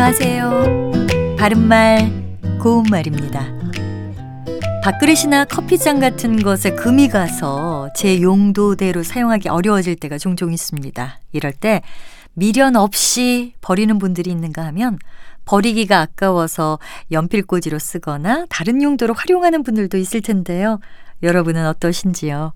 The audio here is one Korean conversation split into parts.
안녕하세요. 바른말, 고운말입니다. 밥그릇이나 커피잔 같은 것에 금이 가서 제 용도대로 사용하기 어려워질 때가 종종 있습니다. 이럴 때 미련 없이 버리는 분들이 있는가 하면 버리기가 아까워서 연필꽂이로 쓰거나 다른 용도로 활용하는 분들도 있을 텐데요. 여러분은 어떠신지요?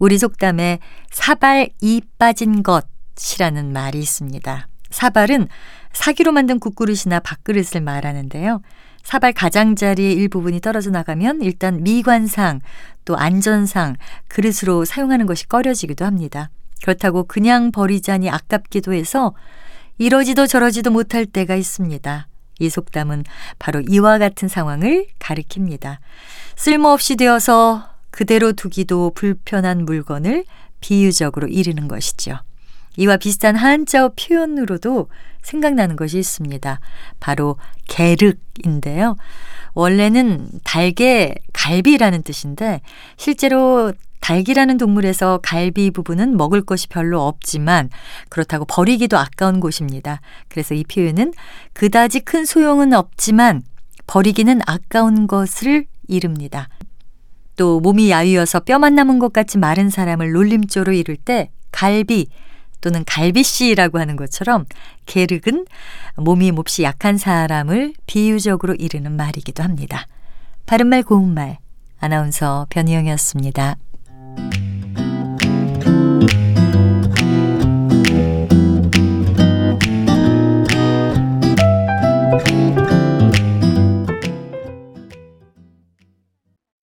우리 속담에 사발 이 빠진 것이라는 말이 있습니다. 사발은 사기로 만든 국그릇이나 밥그릇을 말하는데요. 사발 가장자리의 일부분이 떨어져 나가면 일단 미관상 또 안전상 그릇으로 사용하는 것이 꺼려지기도 합니다. 그렇다고 그냥 버리자니 아깝기도 해서 이러지도 저러지도 못할 때가 있습니다. 이 속담은 바로 이와 같은 상황을 가리킵니다. 쓸모없이 되어서 그대로 두기도 불편한 물건을 비유적으로 이르는 것이죠. 이와 비슷한 한자어 표현으로도 생각나는 것이 있습니다. 바로 계륵인데요. 원래는 달개 갈비라는 뜻인데 실제로 닭이라는 동물에서 갈비 부분은 먹을 것이 별로 없지만 그렇다고 버리기도 아까운 곳입니다. 그래서 이 표현은 그다지 큰 소용은 없지만 버리기는 아까운 것을 이릅니다. 또 몸이 야위어서 뼈만 남은 것 같이 마른 사람을 놀림조로 이룰 때 갈비 또는 갈비씨라고 하는 것처럼 게륵은 몸이 몹시 약한 사람을 비유적으로 이르는 말이기도 합니다. 바른말 고운말 아나운서 변희영이었습니다.